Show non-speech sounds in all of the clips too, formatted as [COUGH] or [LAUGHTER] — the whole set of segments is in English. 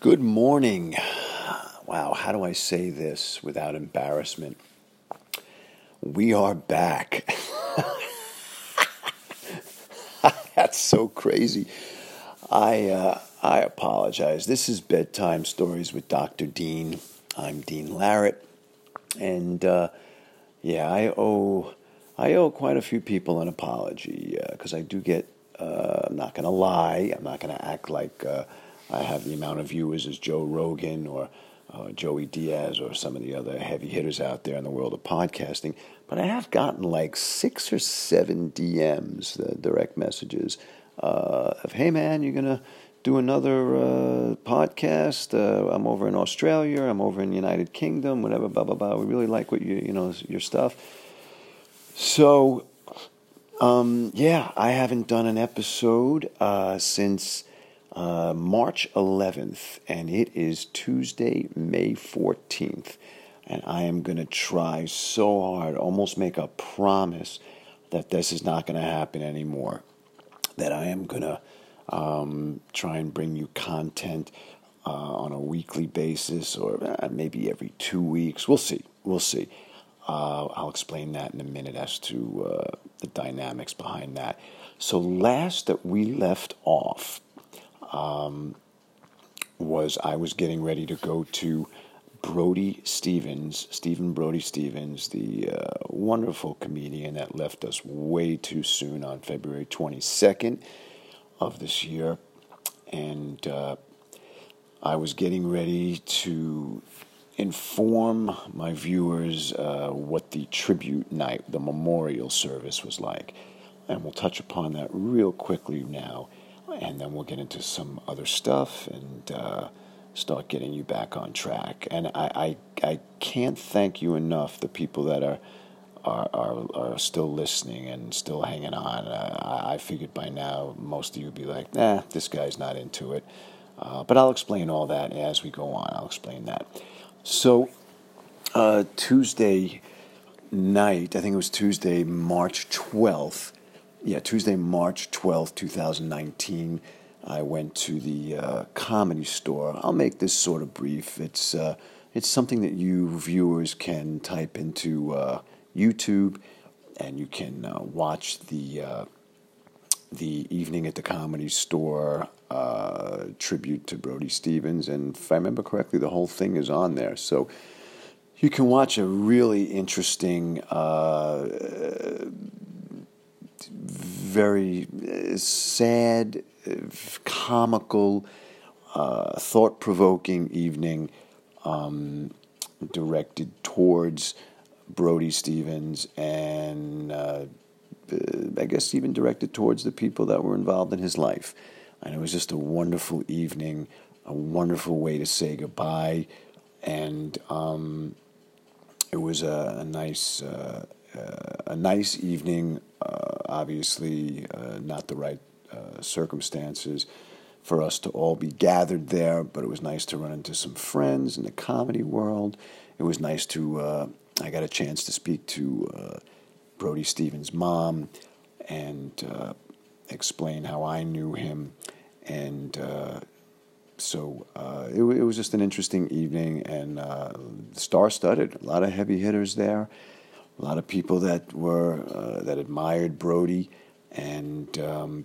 Good morning. Wow, how do I say this without embarrassment? We are back. [LAUGHS] That's so crazy. I uh, I apologize. This is bedtime stories with Dr. Dean. I'm Dean Larratt, and uh, yeah, I owe I owe quite a few people an apology because uh, I do get. Uh, I'm not going to lie. I'm not going to act like uh, I have the amount of viewers as Joe Rogan or uh, Joey Diaz or some of the other heavy hitters out there in the world of podcasting, but I have gotten like six or seven DMs, uh, direct messages, uh, of "Hey man, you're gonna do another uh, podcast? Uh, I'm over in Australia. I'm over in the United Kingdom. Whatever, blah blah blah. We really like what you you know your stuff." So, um, yeah, I haven't done an episode uh, since uh, March 11th, and it is Tuesday, May 14th. And I am going to try so hard, almost make a promise that this is not going to happen anymore. That I am going to um, try and bring you content uh, on a weekly basis or uh, maybe every two weeks. We'll see. We'll see. Uh, I'll explain that in a minute as to uh, the dynamics behind that. So, last that we left off, um, was I was getting ready to go to Brody Stevens, Stephen Brody Stevens, the uh, wonderful comedian that left us way too soon on February 22nd of this year. And uh, I was getting ready to inform my viewers uh, what the tribute night, the memorial service was like. And we'll touch upon that real quickly now and then we'll get into some other stuff and uh, start getting you back on track. And I, I, I can't thank you enough, the people that are are, are, are still listening and still hanging on. Uh, I figured by now most of you would be like, nah, this guy's not into it. Uh, but I'll explain all that as we go on. I'll explain that. So, uh, Tuesday night, I think it was Tuesday, March 12th, yeah, Tuesday, March 12th, 2019, I went to the uh, comedy store. I'll make this sort of brief. It's, uh, it's something that you viewers can type into uh, YouTube and you can uh, watch the, uh, the Evening at the Comedy Store uh, tribute to Brody Stevens. And if I remember correctly, the whole thing is on there. So you can watch a really interesting very uh, sad, comical, uh, thought provoking evening um, directed towards Brody Stevens and uh, I guess even directed towards the people that were involved in his life. And it was just a wonderful evening, a wonderful way to say goodbye. And um, it was a, a nice. Uh, uh, a nice evening. Uh, obviously, uh, not the right circumstances for us to all be gathered there, but it was nice to run into some friends in the comedy world. It was nice to, I got a chance to speak to Brody Stevens' mom and explain how I knew him. And so uh, it, it, was just an interesting evening and uh, star studded. A lot of heavy hitters there a lot of people that were uh, that admired Brody, and um,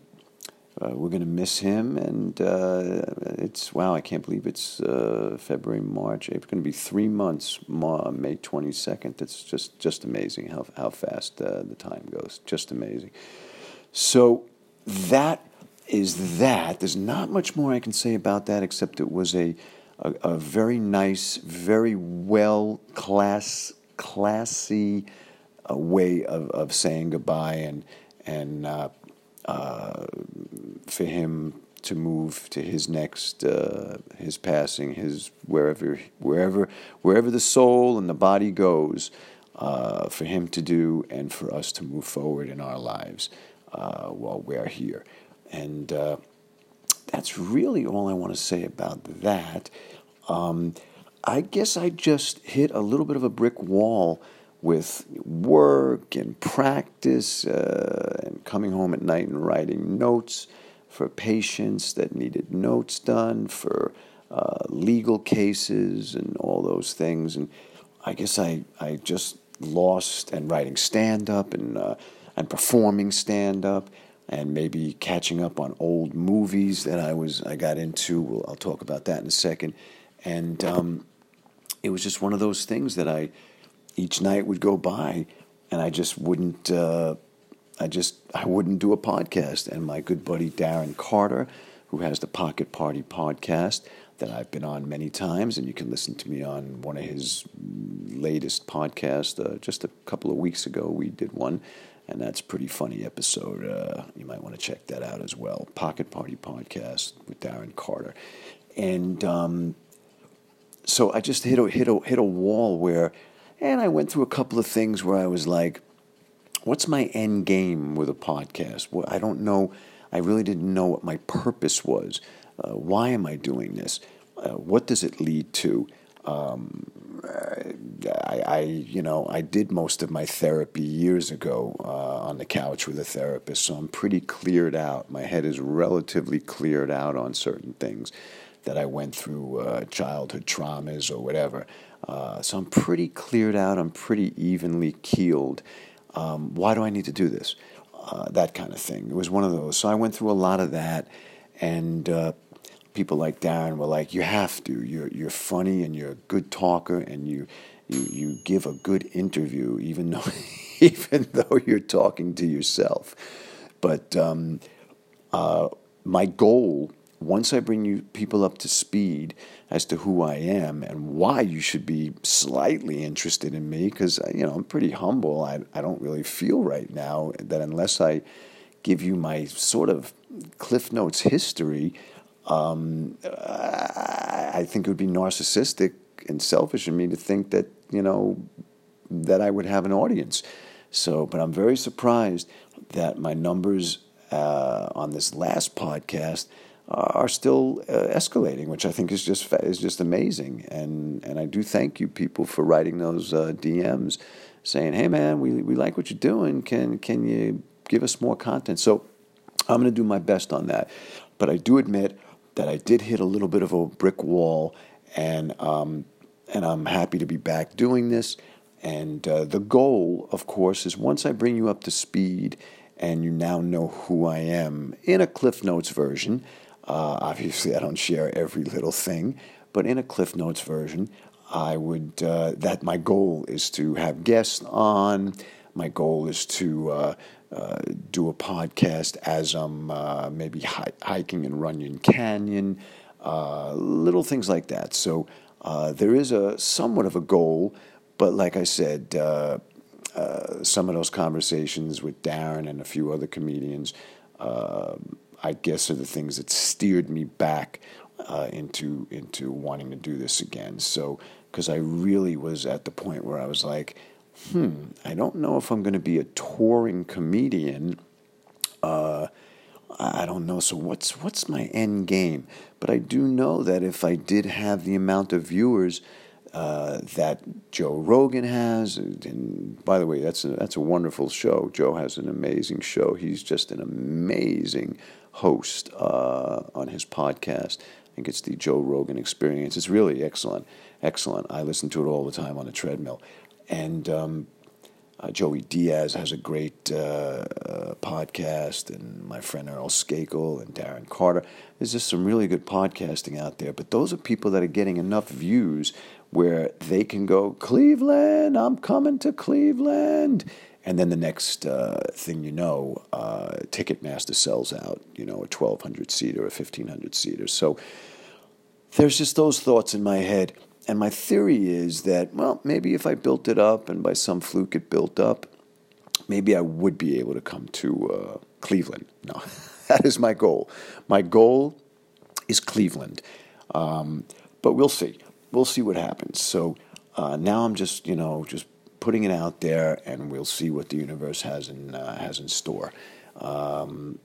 uh, we're going to miss him. And uh, it's wow, I can't believe it's uh, February, March. It's going to be three months, May twenty second. It's just just amazing how how fast uh, the time goes. Just amazing. So that is that. There's not much more I can say about that except it was a a, a very nice, very well class classy a way of, of saying goodbye and and uh, uh, for him to move to his next uh, his passing his wherever wherever wherever the soul and the body goes uh, for him to do and for us to move forward in our lives uh, while we're here and uh, that's really all I want to say about that. Um, I guess I just hit a little bit of a brick wall with work and practice uh, and coming home at night and writing notes for patients that needed notes done, for uh, legal cases and all those things. And I guess I, I just lost and writing stand up and, uh, and performing stand up and maybe catching up on old movies that I was I got into. I'll talk about that in a second. And um, it was just one of those things that I each night would go by, and I just wouldn't. Uh, I just I wouldn't do a podcast. And my good buddy Darren Carter, who has the Pocket Party podcast that I've been on many times, and you can listen to me on one of his latest podcasts. Uh, just a couple of weeks ago, we did one and that's a pretty funny episode. Uh, you might want to check that out as well. Pocket Party Podcast with Darren Carter, and um, so I just hit a hit a hit a wall where, and I went through a couple of things where I was like, "What's my end game with a podcast?" Well, I don't know. I really didn't know what my purpose was. Uh, why am I doing this? Uh, what does it lead to? Um, I, I, you know, I did most of my therapy years ago uh, on the couch with a therapist, so I'm pretty cleared out. My head is relatively cleared out on certain things that I went through, uh, childhood traumas or whatever. Uh, so I'm pretty cleared out. I'm pretty evenly keeled. Um, why do I need to do this? Uh, that kind of thing. It was one of those. So I went through a lot of that, and uh, people like Darren were like, "You have to. You're you're funny and you're a good talker, and you you you give a good interview, even [LAUGHS] though even though you're talking to yourself." But um, uh, my goal, once I bring you people up to speed as to who I am and why you should be slightly interested in me, because you know I'm pretty humble. I I don't really feel right now that unless I give you my sort of Cliff Notes history um, I think it would be narcissistic and selfish of me to think that you know that I would have an audience. So, but I'm very surprised that my numbers uh, on this last podcast are still uh, escalating, which I think is just is just amazing. And and I do thank you people for writing those uh, DMs, saying, "Hey man, we we like what you're doing. Can can you give us more content?" So I'm going to do my best on that. But I do admit that I did hit a little bit of a brick wall, and um, and I'm happy to be back doing this. And uh, the goal, of course, is once I bring you up to speed and you now know who I am in a Cliff Notes version. Uh, obviously, I don't share every little thing, but in a Cliff Notes version, I would uh, that my goal is to have guests on. My goal is to uh, uh, do a podcast as I'm uh, maybe hi- hiking in Runyon Canyon, uh, little things like that. So there is a somewhat of a goal, but like I said, some of those conversations with Darren and a few other comedians, I guess, are the things that steered me back into into wanting to do this again. So because I really was at the point where I was like hmm, I don't know if I'm going to be a touring comedian. Uh, I don't know. So what's what's my end game? But I do know that if I did have the amount of viewers uh, that Joe Rogan has, and by the way, that's a, that's a wonderful show. Joe has an amazing show. He's just an amazing host uh, on his podcast. I think it's the Joe Rogan Experience. It's really excellent, excellent. I listen to it all the time on the treadmill. And um, uh, Joey Diaz has a great uh, uh, podcast, and my friend Earl Skakel and Darren Carter. There's just some really good podcasting out there, but those are people that are getting enough views where they can go, Cleveland, I'm coming to Cleveland. And then the next uh, thing you know, uh, Ticketmaster sells out, you know, a 1,200 seater, or a 1,500 seater. So there's just those thoughts in my head. And my theory is that, well, maybe if I built it up and by some fluke it built up, maybe I would be able to come to uh, Cleveland. No, [LAUGHS] that is my goal. My goal is Cleveland. Um, but we'll see. We'll see what happens. So uh, now I'm just, you know, just putting it out there, and we'll see what the universe has in uh, has in store. Um,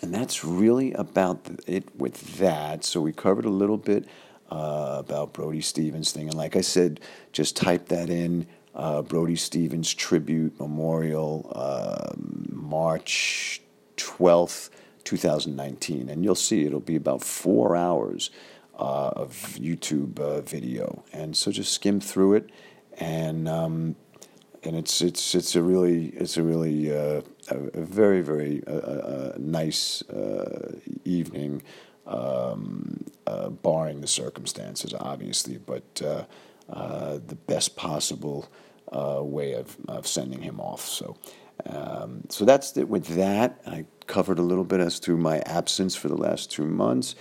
and that's really about it with that. So we covered a little bit uh, about Brody Stevens thing. And like I said, just type that in uh, Brody Stevens tribute memorial, uh, March 12th, 2019. And you'll see it'll be about four hours uh, of YouTube uh, video, and so just skim through it, and um, and it's it's it's a really it's a really uh, a, a, very very uh, uh, nice evening, um, barring the circumstances, obviously, but the best possible way of, of sending him off. So. Um, so that's it with that. I covered a little bit as to my absence for the last two months.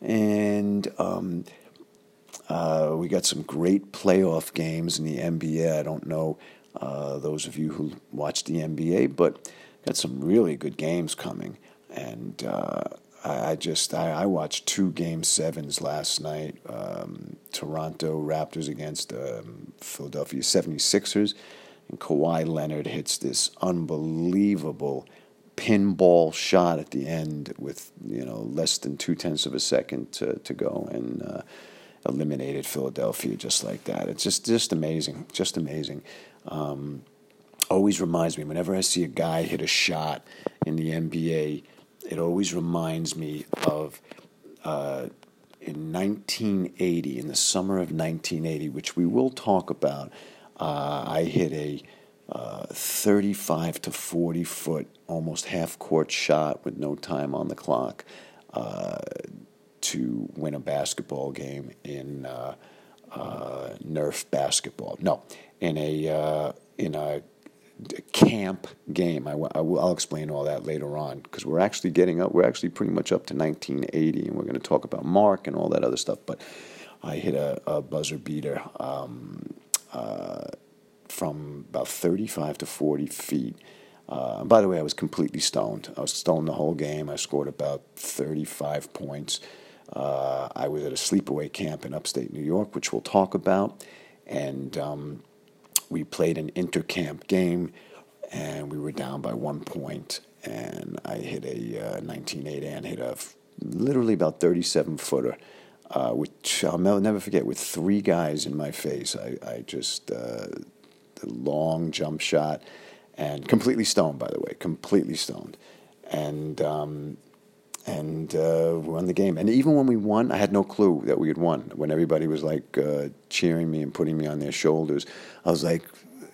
And um, uh, we got some great playoff games in the NBA. I don't know uh, those of you who watch the NBA, but got some really good games coming. And uh, I, I, just I, I, watched two game sevens last night. Um, Toronto Raptors against um, Philadelphia 76ers. And Kawhi Leonard hits this unbelievable pinball shot at the end with you know less than two tenths of a second to, to go and uh, eliminated Philadelphia just like that. It's just just amazing, just amazing. Um, always reminds me whenever I see a guy hit a shot in the NBA, it always reminds me of uh, in 1980, in the summer of 1980, which we will talk about. Uh, I hit a uh, 35 to 40 foot, almost half court shot with no time on the clock uh, to win a basketball game in uh, uh Nerf basketball. No, in a uh, in a camp game. Will, I'll explain all that later on because we're actually getting up. We're actually pretty much up to 1980, and we're going to talk about Mark and all that other stuff. But I hit a, a buzzer beater. Um, uh, from about 35 to 40 feet. Uh, by the way, I was completely stoned. I was stoned the whole game. I scored about 35 points. Uh, I was at a sleepaway camp in upstate New York, which we'll talk about. And um, we played an intercamp game, and we were down by one point. And I hit a uh, 19-8 and hit a literally about 37 footer. Uh, which I'll never forget, with three guys in my face. I, I just uh, long jump shot, and completely stoned, by the way, completely stoned, and um, and uh, won the game. And even when we won, I had no clue that we had won. When everybody was like uh, cheering me and putting me on their shoulders, I was like,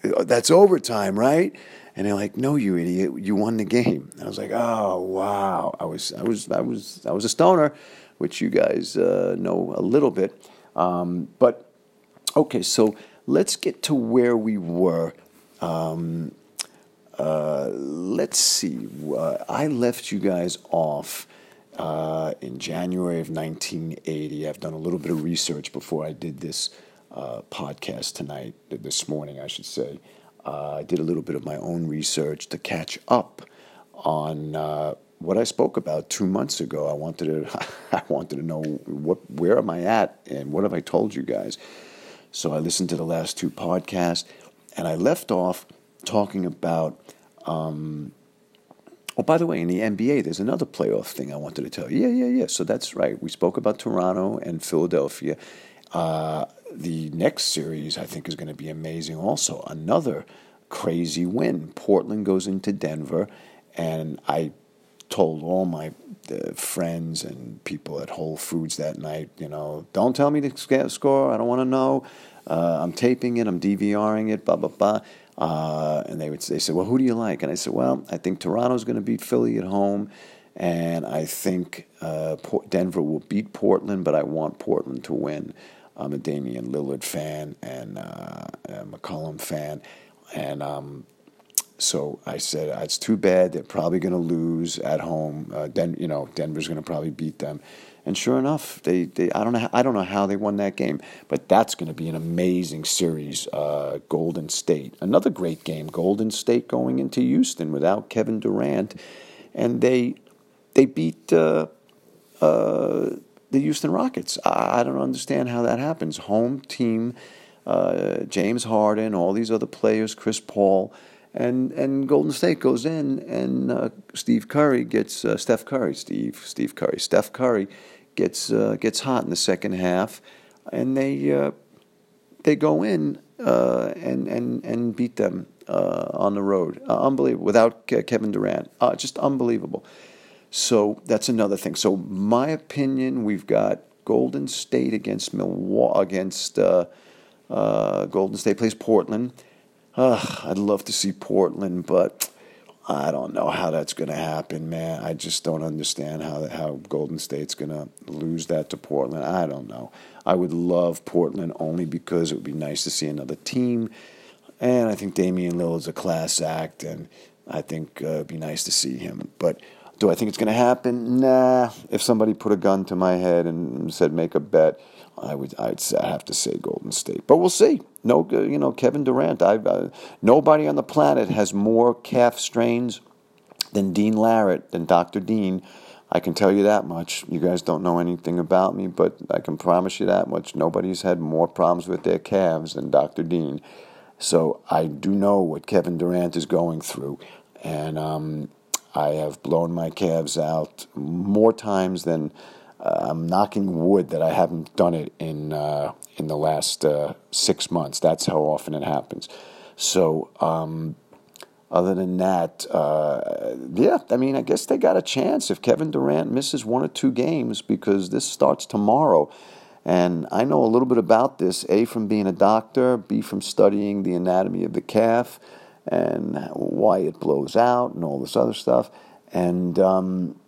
"That's overtime, right?" And they're like, "No, you idiot! You won the game." And I was like, "Oh wow!" I was I was I was I was a stoner, which you guys uh, know a little bit, um, but okay, so let's get to where we were. Um, uh, let's see. Uh, I left you guys off uh, in January of 1980. I've done a little bit of research before I did this uh, podcast tonight, this morning, I should say. Uh, I did a little bit of my own research to catch up on uh, what I spoke about two months ago. I wanted to, [LAUGHS] I wanted to know what, where am I at, and what have I told you guys. So I listened to the last two podcasts, and I left off talking about. Um, oh, by the way, in the NBA, there's another playoff thing I wanted to tell you. Yeah, yeah, yeah. So that's right. We spoke about Toronto and Philadelphia. Uh, the next series, I think, is going to be amazing. Also, another crazy win. Portland goes into Denver, and I told all my uh, friends and people at Whole Foods that night, you know, don't tell me the score. I don't want to know. Uh, I'm taping it. I'm DVRing it. Blah blah blah. Uh, and they would they said, well, who do you like? And I said, well, I think Toronto's going to beat Philly at home, and I think uh, Denver will beat Portland, but I want Portland to win. I'm a Damian Lillard fan and uh, a McCollum fan, and um, so I said, it's too bad. They're probably going to lose at home. Uh, Den- you know, Denver's going to probably beat them. And sure enough, they, they I don't know I don't know how they won that game, but that's going to be an amazing series. Uh, Golden State, another great game. Golden State going into Houston without Kevin Durant, and they they beat uh, uh, the Houston Rockets. I, I, don't understand how that happens. Home team, uh, James Harden, all these other players, Chris Paul and and Golden State goes in, and uh, Steve Curry gets uh, Steph Curry, Steve Steve Curry, Steph Curry gets uh, gets hot in the second half, and they uh, they go in uh, and and and beat them uh, on the road, unbelievable without Kevin Durant, just unbelievable. So that's another thing. So my opinion, we've got Golden State against Milwaukee against uh, uh, Golden State plays Portland. I'd love to see Portland, but I don't know how that's going to happen, man. I just don't understand how how Golden State's going to lose that to Portland. I don't know. I would love Portland only because it would be nice to see another team, and I think Damian Lillard's a class act, and I think uh, it'd be nice to see him. But do I think it's going to happen? Nah. If somebody put a gun to my head and said make a bet, I would I'd have to say Golden State. But we'll see. No, you know Kevin Durant. I uh, nobody on the planet has more calf strains than Dean Larratt than Dr. Dean. I can tell you that much. You guys don't know anything about me, but I can promise you that much. Nobody's had more problems with their calves than Dr. Dean. So I do know what Kevin Durant is going through, and um, I have blown my calves out more times than uh, I'm knocking wood that I haven't done it in uh, in the last uh, six months. That's how often it happens. So, um, other than that, uh, yeah, I mean, I guess they got a chance if Kevin Durant misses one or two games because this starts tomorrow. And I know a little bit about this A, from being a doctor, B, from studying the anatomy of the calf and why it blows out and all this other stuff. And um,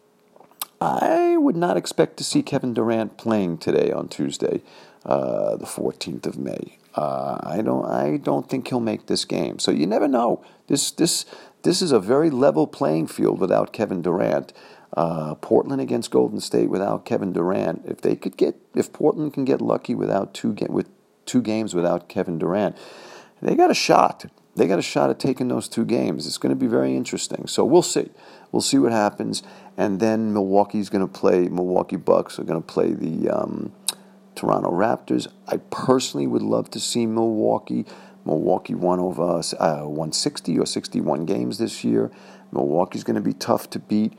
I would not expect to see Kevin Durant playing today on Tuesday, uh, the 14th of May. Uh, I don't. I don't think he'll make this game. So you never know. This this this is a very level playing field without Kevin Durant. Uh, Portland against Golden State without Kevin Durant. If they could get, if Portland can get lucky without two with two games without Kevin Durant, they got a shot. They got a shot at taking those two games. It's going to be very interesting. So we'll see. We'll see what happens. And then Milwaukee's going to play, Milwaukee Bucks are going to play the um, Toronto Raptors. I personally would love to see Milwaukee. Milwaukee won over uh, 160 or 61 games this year. Milwaukee's going to be tough to beat.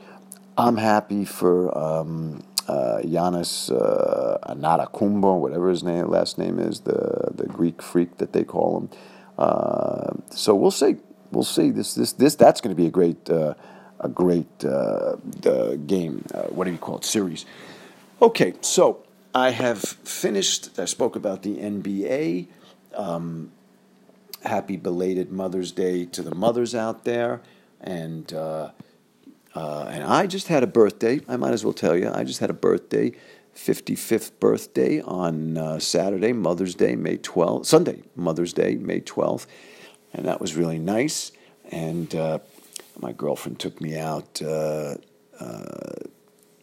I'm happy for um, uh, Giannis uh, Antetokounmpo, whatever his name, last name is, the the Greek freak that they call him. Uh, so we'll see. We'll see. This this this that's going to be a great uh, a great uh, game. Uh, what do you call it? Series. Okay, so I have finished. I spoke about the NBA. Um, happy belated Mother's Day to the mothers out there, and uh, uh, and I just had a birthday. I might as well tell you, I just had a birthday. 55th birthday on uh, Saturday, Mother's Day, May 12th, Sunday, Mother's Day, May 12th. And that was really nice. And uh, my girlfriend took me out uh, uh,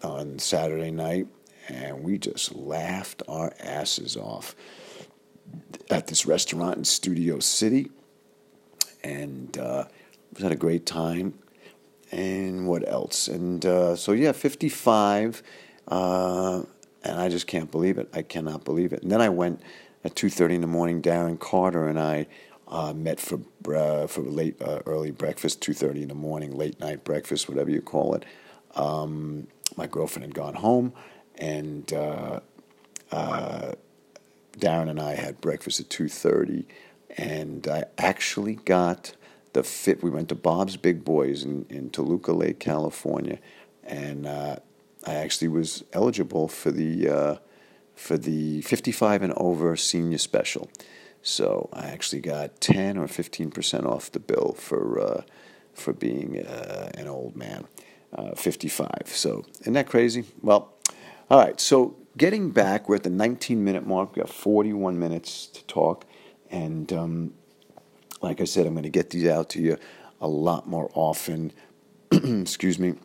on Saturday night, and we just laughed our asses off at this restaurant in Studio City, and uh, we had a great time. And what else? And uh, so yeah, fifty-five, uh, and I just can't believe it. I cannot believe it. And then I went at two thirty in the morning. Darren Carter and I uh, met for uh, for late uh, early breakfast, two thirty in the morning, late night breakfast, whatever you call it. Um, my girlfriend had gone home, and uh, uh, Darren and I had breakfast at two thirty, and I actually got the fit. We went to Bob's Big Boys in, in Toluca Lake, California, and uh, I actually was eligible for the for the 55 and over senior special. So I actually got 10 or 15% off the bill for, uh, for being uh, an old man, uh, 55. So isn't that crazy? Well, all right. So getting back, we're at the 19 minute mark. We got 41 minutes to talk. And um, like I said, I'm going to get these out to you a lot more often. [CLEARS THROAT] Excuse me.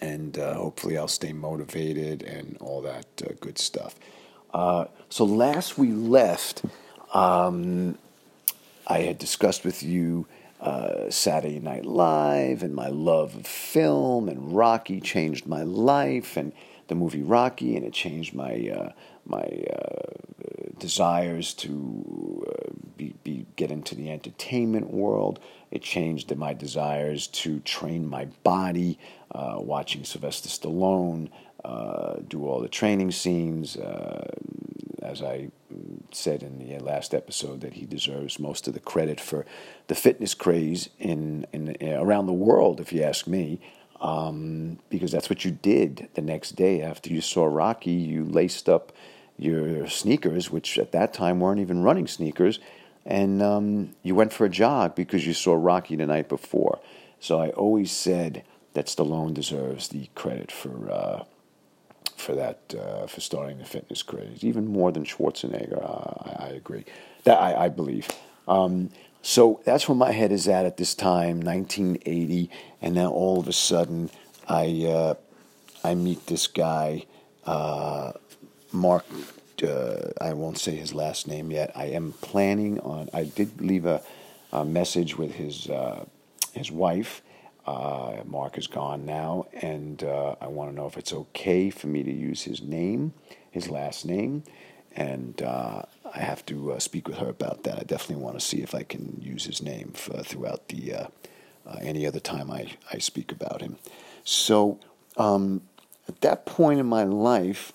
And uh, hopefully I'll stay motivated and all that uh, good stuff. Uh, so last we left, um, I had discussed with you uh, Saturday Night Live and my love of film, and Rocky changed my life, and the movie Rocky, and it changed my uh, my uh, desires to uh, be, be, get into the entertainment world. It changed my desires to train my body, uh, watching Sylvester Stallone uh, do all the training scenes as I said in the last episode, that he deserves most of the credit for the fitness craze in, in, around the world, if you ask me. Um, because that's what you did the next day after you saw Rocky. You laced up your sneakers, which at that time weren't even running sneakers, and um, you went for a jog because you saw Rocky the night before. So I always said that Stallone deserves the credit for uh, for that uh, for starting the fitness craze, even more than Schwarzenegger. Uh, I, I, agree. That I, I believe. Um, so that's where my head is at at this time, 1980, and now all of a sudden, I uh, I meet this guy, uh, Mark. Uh, I won't say his last name yet. I am planning on. I did leave a, a message with his uh, his wife. Uh, Mark is gone now, and uh, I want to know if it's okay for me to use his name, his last name and I have to uh, speak with her about that. I definitely want to see if I can use his name for, throughout the uh, uh, any other time I, I speak about him. So um, at that point in my life,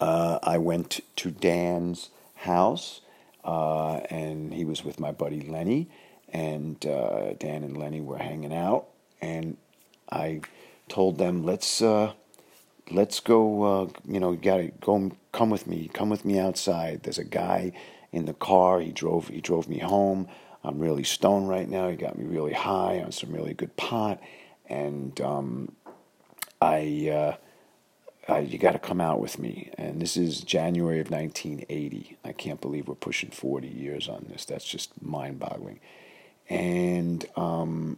uh, I went to Dan's house, uh, and he was with my buddy Lenny, and Dan and Lenny were hanging out, and I told them, let's let's go, uh, you know, you gotta go, come with me, come with me outside. There's a guy in the car. He drove, he drove me home. I'm really stoned right now. He got me really high on some really good pot, and um, I, uh, I, you got to come out with me. And this is January of 1980. I can't believe we're pushing 40 years on this. That's just mind-boggling. And um,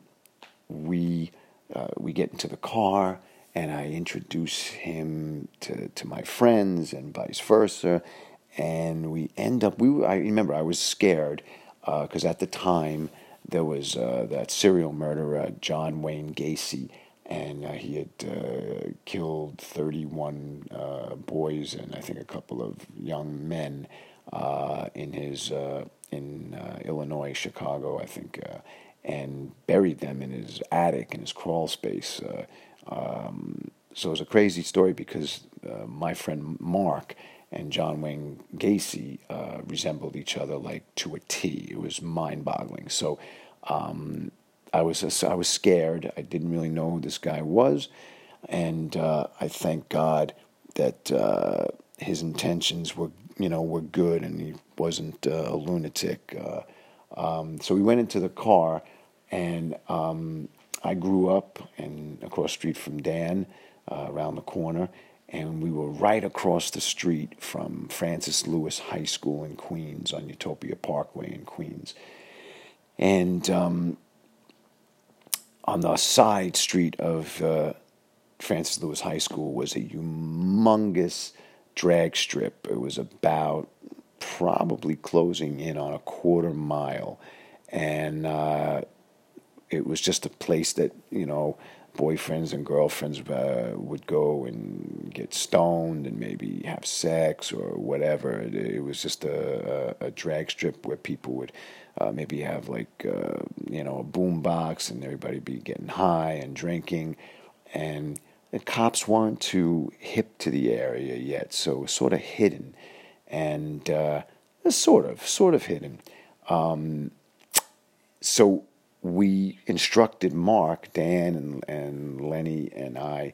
we, uh, we get into the car and I introduce him to, to my friends and vice versa. And we end up, we I remember I was scared because uh, at the time there was uh, that serial murderer, John Wayne Gacy, and uh, he had uh, killed 31 uh, boys and I think a couple of young men uh, in his, in Illinois, Chicago, I think, and buried them in his attic, in his crawl space. Um, so it was a crazy story because uh, my friend Mark and John Wayne Gacy uh, resembled each other like to a T. It was mind boggling. So um, I, was, I was scared. I didn't really know who this guy was. And uh, I thank God that uh, his intentions were, you know, were good and he wasn't uh, a lunatic. Uh, um, so we went into the car and um, I grew up and across the street from Dan, uh, around the corner, and we were right across the street from Francis Lewis High School in Queens on Utopia Parkway in Queens. And um, on the side street of uh, Francis Lewis High School was a humongous drag strip. It was about probably closing in on a quarter mile. And uh, it was just a place that you know boyfriends and girlfriends uh, would go and get stoned and maybe have sex or whatever. It, was just a, a, a, drag strip where people would uh, maybe have like uh, you know a boom box and everybody be getting high and drinking, and the cops weren't too hip to the area yet, so it was sort of hidden, and uh, sort of sort of hidden. Um, so we instructed Mark, Dan, and, and Lenny, and I.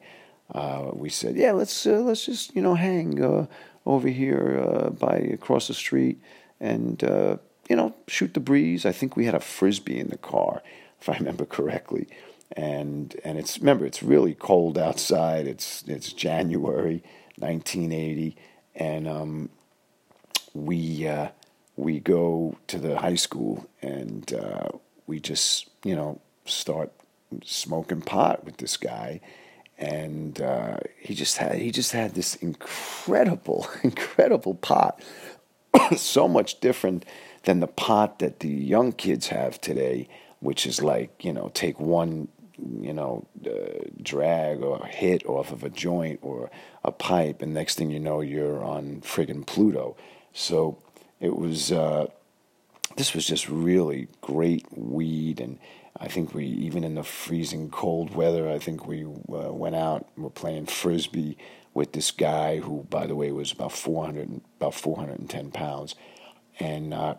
Uh, we said, "Yeah, let's uh, let's just you know hang uh, over here uh, by across the street and uh, you know shoot the breeze." I think we had a frisbee in the car, if I remember correctly. And and it's remember it's really cold outside. It's it's January 1980, and um, we uh, we go to the high school and we just, you know, start smoking pot with this guy. And uh, he just had he just had this incredible, [LAUGHS] incredible pot. [COUGHS] so much different than the pot that the young kids have today, which is like, you know, take one you know, uh, drag or hit off of a joint or a pipe, and next thing you know, you're on friggin' Pluto. So it was uh, this was just really great weed and I think we even in the freezing cold weather I think we uh, went out and were playing frisbee with this guy who by the way was about 400 about 410 pounds and uh,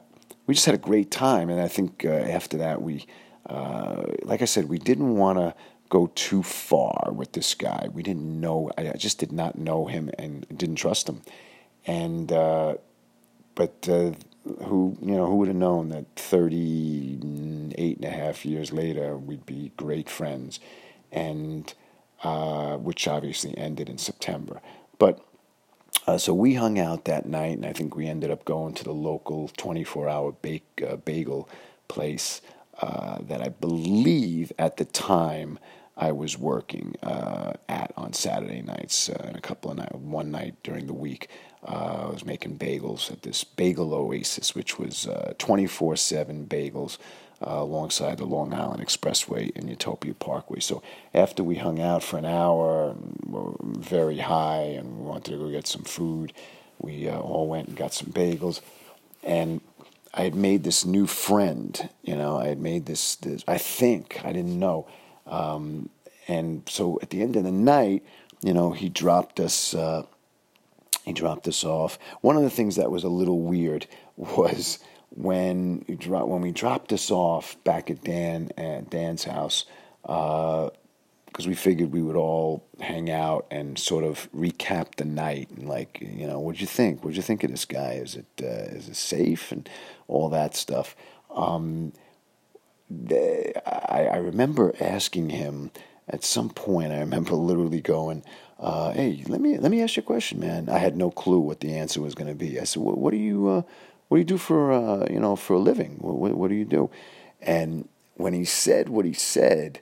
we just had a great time and I think uh, after that we uh, like I said we didn't want to go too far with this guy. We didn't know. I just did not know him and didn't trust him. And uh, but uh, who you know who would have known that 38 and a half years later we'd be great friends, and uh, which obviously ended in September. But uh, so we hung out that night, and I think we ended up going to the local 24-hour bake uh, bagel place uh, that I believe at the time I was working uh, at on Saturday nights uh, and a couple of nights, one night during the week. Uh, I was making bagels at this Bagel Oasis, which was 24 7 bagels uh, alongside the Long Island Expressway and Utopia Parkway. So after we hung out for an hour, we very high, and we wanted to go get some food, we uh, all went and got some bagels. And I had made this new friend, you know, I had made this, this I think, I didn't know. Um, and so at the end of the night, you know, he dropped us. He dropped us off. One of the things that was a little weird [LAUGHS] was when dro- when we dropped us off back at Dan at Dan's house, because uh, we figured we would all hang out and sort of recap the night and like you know what'd you think? What'd you think of this guy? Is it uh, is it safe and all that stuff? Um, I, I remember asking him at some point. I remember literally going. Uh, hey, let me let me ask you a question, man. I had no clue what the answer was going to be. I said, "What, what do you uh, what do you do for uh, you know for a living? What, what, do you do?" And when he said what he said,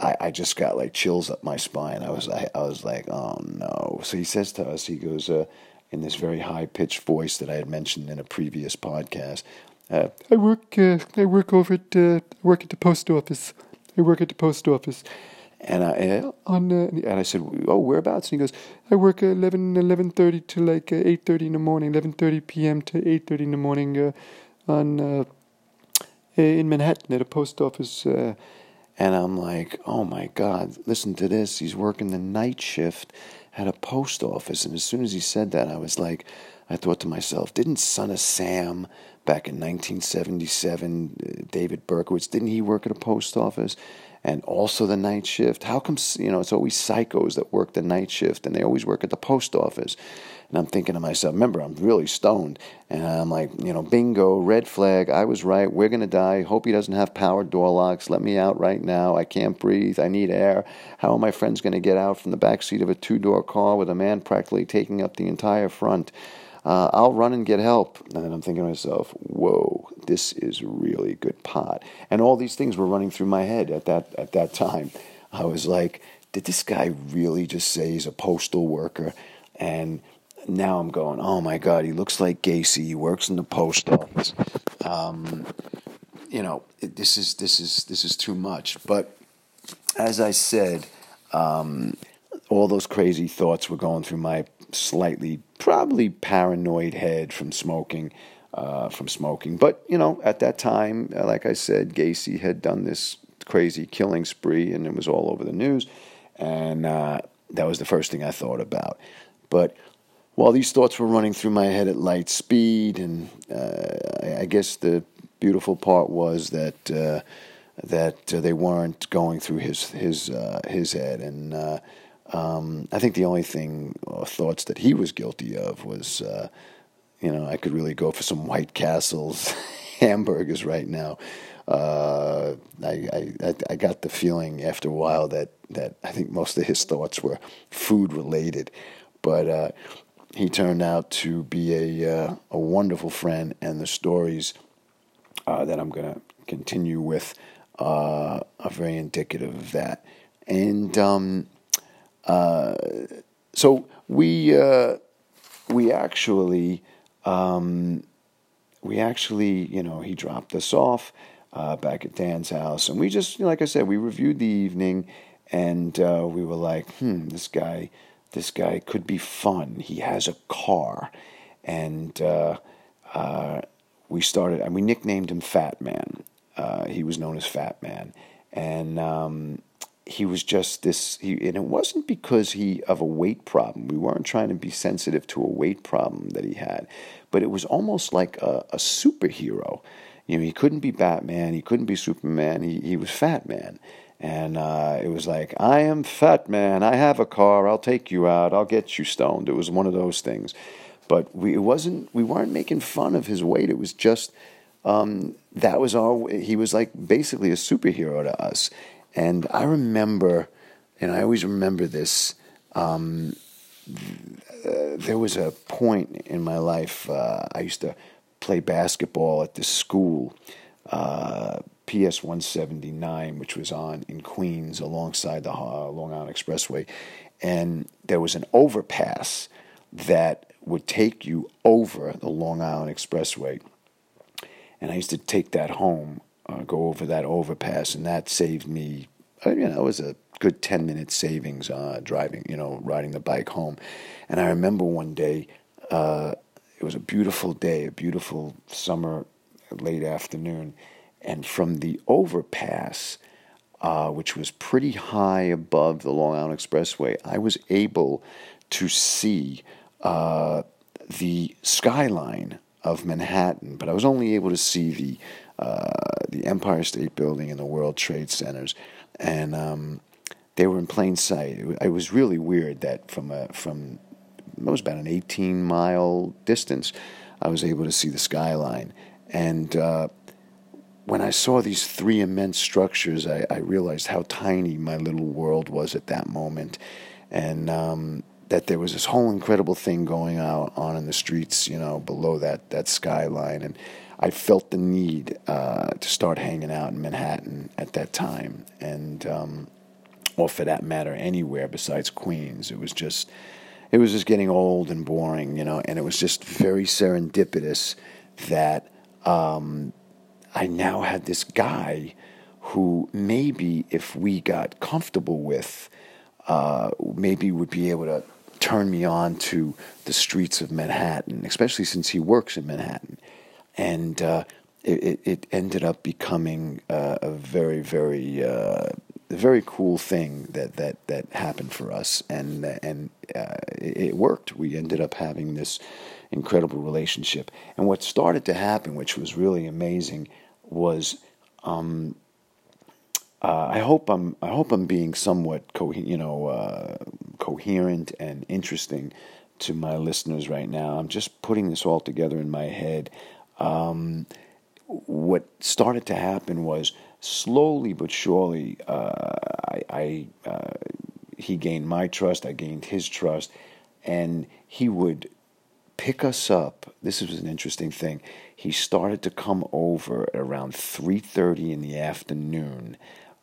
I, I just got like chills up my spine. I was I, I was like, "Oh no!" So he says to us, he goes uh, in this very high pitched voice that I had mentioned in a previous podcast. Uh, I work uh, I work over at uh, work at the post office. I work at the post office. And I on uh, and I said, "Oh, whereabouts?" And he goes, "I work 11, 11.30 to like uh, eight thirty in the morning, eleven thirty p.m. to eight thirty in the morning, uh, on uh, in Manhattan at a post office." Uh. and I'm like, "Oh my God! Listen to this. He's working the night shift at a post office." And as soon as he said that, I was like, I thought to myself, "Didn't Son of Sam back in 1977, uh, David Berkowitz, didn't he work at a post office?" And also the night shift. How come, you know, it's always psychos that work the night shift and they always work at the post office? And I'm thinking to myself, remember, I'm really stoned. And I'm like, you know, bingo, red flag. I was right. We're going to die. Hope he doesn't have power door locks. Let me out right now. I can't breathe. I need air. How are my friends going to get out from the back seat of a two door car with a man practically taking up the entire front? Uh, I'll run and get help. And I'm thinking to myself, whoa, this is really good pot. And all these things were running through my head at that at that time. I was like, did this guy really just say he's a postal worker? And now I'm going, oh my God, he looks like Gacy. He works in the post office. Um, you know, this is this is this is too much. But as I said, um, all those crazy thoughts were going through my slightly, probably paranoid head from smoking, uh, from smoking. But you know, at that time, uh, like I said, Gacy had done this crazy killing spree, and it was all over the news, and uh, that was the first thing I thought about. But while these thoughts were running through my head at light speed, and uh, I guess the beautiful part was that uh, that uh, they weren't going through his his his head, and um, I think the only thing or thoughts that he was guilty of was, uh, you know, I could really go for some White Castles [LAUGHS] hamburgers right now. Uh, I, I, I got the feeling after a while that, that I think most of his thoughts were food related, but uh, he turned out to be a uh, a wonderful friend, and the stories uh, that I'm going to continue with uh, are very indicative of that. And um, uh, so we uh, we actually um, we actually you know he dropped us off uh, back at Dan's house, and we just like I said we reviewed the evening, and uh, we were like, hmm, this guy this guy could be fun. He has a car, and uh, we started and we nicknamed him Fat Man. he was known as Fat Man, and um, he was just this he, and it wasn't because he of a weight problem we weren't trying to be sensitive to a weight problem that he had but it was almost like a, a superhero you know he couldn't be batman he couldn't be superman he, he was fat man and uh, it was like, I am fat man. I have a car. I'll take you out. I'll get you stoned. It was one of those things. But we it wasn't. We weren't making fun of his weight. It was just um, that was our. He was like basically a superhero to us. And I remember, and I always remember this. Um, uh, there was a point in my life. Uh, I used to play basketball at this school. Uh, PS 179, which was on in Queens alongside the uh, Long Island Expressway. And there was an overpass that would take you over the Long Island Expressway. And I used to take that home, uh, go over that overpass, and that saved me, uh, you know, it was a good 10 minute savings uh, driving, you know, riding the bike home. And I remember one day, uh, it was a beautiful day, a beautiful summer late afternoon and from the overpass, uh, which was pretty high above the Long Island Expressway, I was able to see uh, the skyline of Manhattan, but I was only able to see the uh, the Empire State Building and the World Trade Centers, and um, they were in plain sight. It, was really weird that from a from it was about an 18 mile distance, I was able to see the skyline, and uh, when I saw these three immense structures, I, I, realized how tiny my little world was at that moment, and um, that there was this whole incredible thing going out on in the streets, you know, below that that skyline, and I felt the need uh, to start hanging out in Manhattan at that time, and um, or for that matter, anywhere besides Queens. It was just, it was just getting old and boring, you know, and it was just very serendipitous that. Um, I now had this guy who maybe if we got comfortable with, uh, maybe would be able to turn me on to the streets of Manhattan, especially since he works in Manhattan. And uh, it, it, ended up becoming uh, a very, very, uh, very cool thing that, that, that happened for us. And, and uh, it, worked. We ended up having this incredible relationship. And what started to happen, which was really amazing, was um, uh, I hope I'm I hope I'm being somewhat co- you know uh, coherent and interesting to my listeners right now. I'm just putting this all together in my head. Um, what started to happen was slowly but surely uh, I, I uh, he gained my trust. I gained his trust, and he would pick us up. This was an interesting thing. He started to come over at around 3.30 in the afternoon,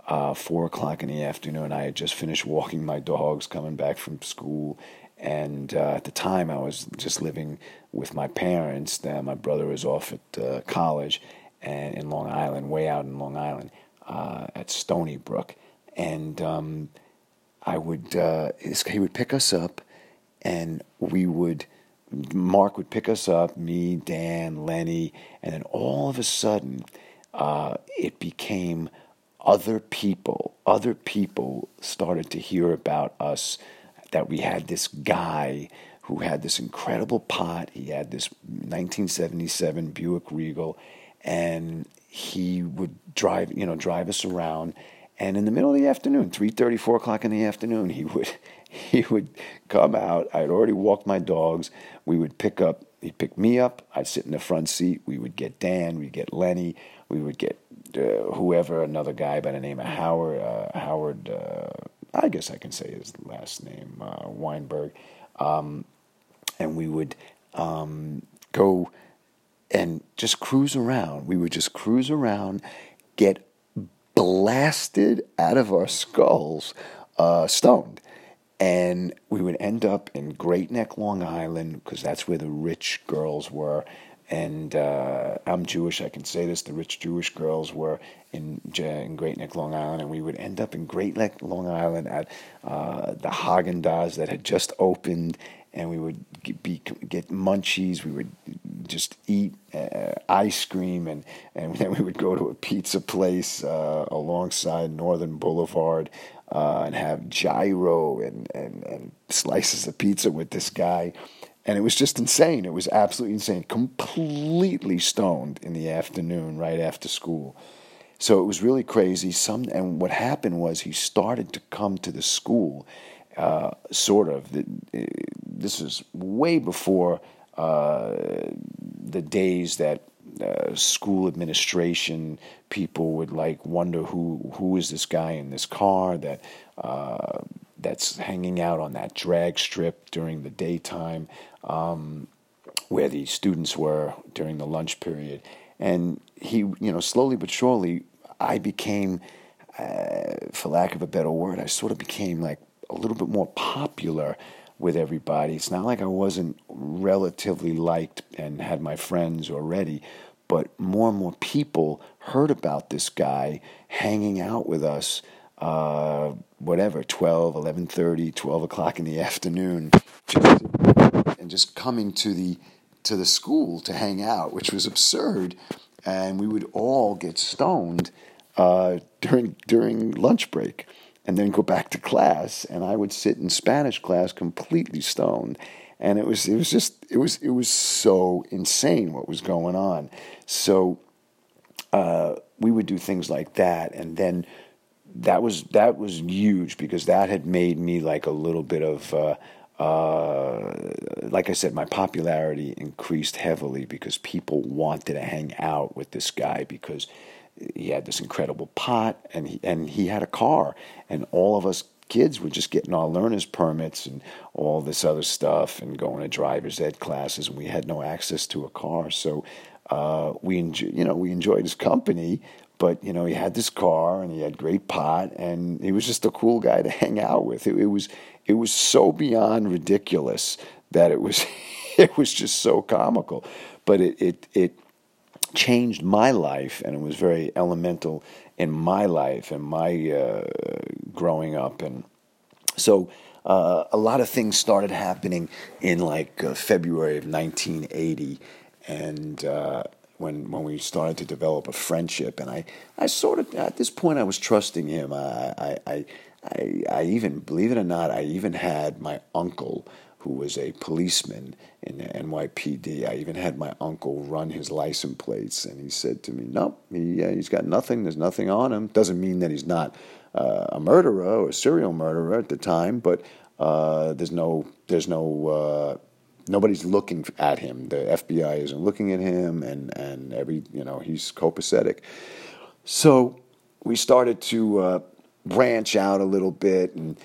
uh, 4 o'clock in the afternoon. I had just finished walking my dogs coming back from school. And uh, at the time, I was just living with my parents. Uh, my brother was off at uh, college and in Long Island, way out in Long Island, uh, at Stony Brook. And um, I would, uh, he would pick us up, and we would Mark would pick us up, me, Dan, Lenny, and then all of a sudden, uh, it became other people. Other people started to hear about us that we had this guy who had this incredible pot. He had this 1977 Buick Regal, and he would drive, you know, drive us around. And in the middle of the afternoon, 3.30, 4 o'clock in the afternoon, he would [LAUGHS] he would come out. I'd already walked my dogs. We would pick up, he'd pick me up. I'd sit in the front seat. We would get Dan, we'd get Lenny, we would get uh, whoever, another guy by the name of Howard, uh, Howard, uh, I guess I can say his last name, uh, Weinberg. Um, and we would um, go and just cruise around. We would just cruise around, get blasted out of our skulls, uh, stoned and we would end up in Great Neck, Long Island, because that's where the rich girls were. And uh, I'm Jewish, I can say this. The rich Jewish girls were in, in Great Neck, Long Island, and we would end up in Great Neck, Long Island at uh, the Haagen Dazs that had just opened, and we would get, be, get munchies. We would just eat uh, ice cream, and, and [LAUGHS] then we would go to a pizza place uh, alongside Northern Boulevard uh, and have gyro and, and, and slices of pizza with this guy. And it was just insane. It was absolutely insane. Completely stoned in the afternoon, right after school. so it was really crazy. Some and what happened was he started to come to the school, uh, sort of. This is way before uh, the days that uh, school administration people would like wonder who who is this guy in this car that uh, that's hanging out on that drag strip during the daytime um, where the students were during the lunch period and he you know slowly but surely I became uh, for lack of a better word I sort of became like a little bit more popular with everybody. It's not like I wasn't relatively liked and had my friends already, but more and more people heard about this guy hanging out with us uh, whatever 12 11.30 12 o'clock in the afternoon just, and just coming to the to the school to hang out which was absurd and we would all get stoned uh, during during lunch break and then go back to class and I would sit in Spanish class completely stoned. And it was it was just it was it was so insane what was going on. So uh, we would do things like that and then that was that was huge because that had made me like a little bit of uh, uh, like I said, my popularity increased heavily because people wanted to hang out with this guy because he had this incredible pot and he, and he had a car and all of us kids were just getting our learner's permits and all this other stuff and going to driver's ed classes and we had no access to a car. So uh, we enjoy, you know we enjoyed his company but you know he had this car and he had great pot and he was just a cool guy [LAUGHS] to hang out with. It, it was it was so beyond ridiculous that it was [LAUGHS] it was just so comical. But it it it changed my life and it was very elemental in my life and my uh, growing up. And so uh, a lot of things started happening in like uh, February of 1980 and uh, when when we started to develop a friendship and I, I sort of at this point I was trusting him. I, I, I, I even believe it or not I even had my uncle who was a policeman in the NYPD. I even had my uncle run his license plates, and he said to me, "No, he uh, he's got nothing. There's nothing on him. Doesn't mean that he's not uh, a murderer or a serial murderer at the time, but uh, there's no there's no uh, nobody's looking at him. The FBI isn't looking at him, and and every you know he's copacetic. So we started to uh, branch out a little bit and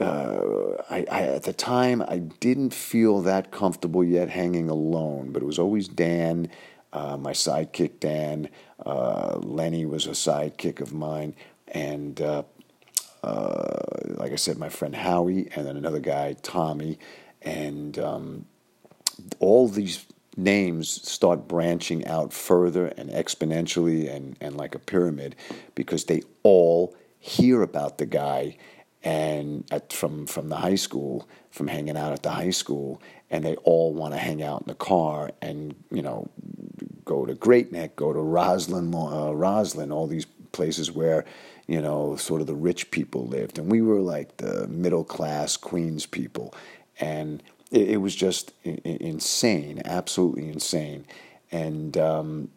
uh, I, I, at the time I didn't feel that comfortable yet hanging alone, but it was always Dan, uh, my sidekick Dan. Uh, Lenny was a sidekick of mine, and uh, uh, like I said, my friend Howie, and then another guy Tommy, and um, all these names start branching out further and exponentially and, and like a pyramid because they all hear about the guy and at, from from the high school, from hanging out at the high school, and they all want to hang out in the car and you know go to Great Neck, go to Roslyn, uh, Roslyn, all these places where you know sort of the rich people lived, and we were like the middle class Queens people, and it, it was just insane, absolutely insane, and. Um,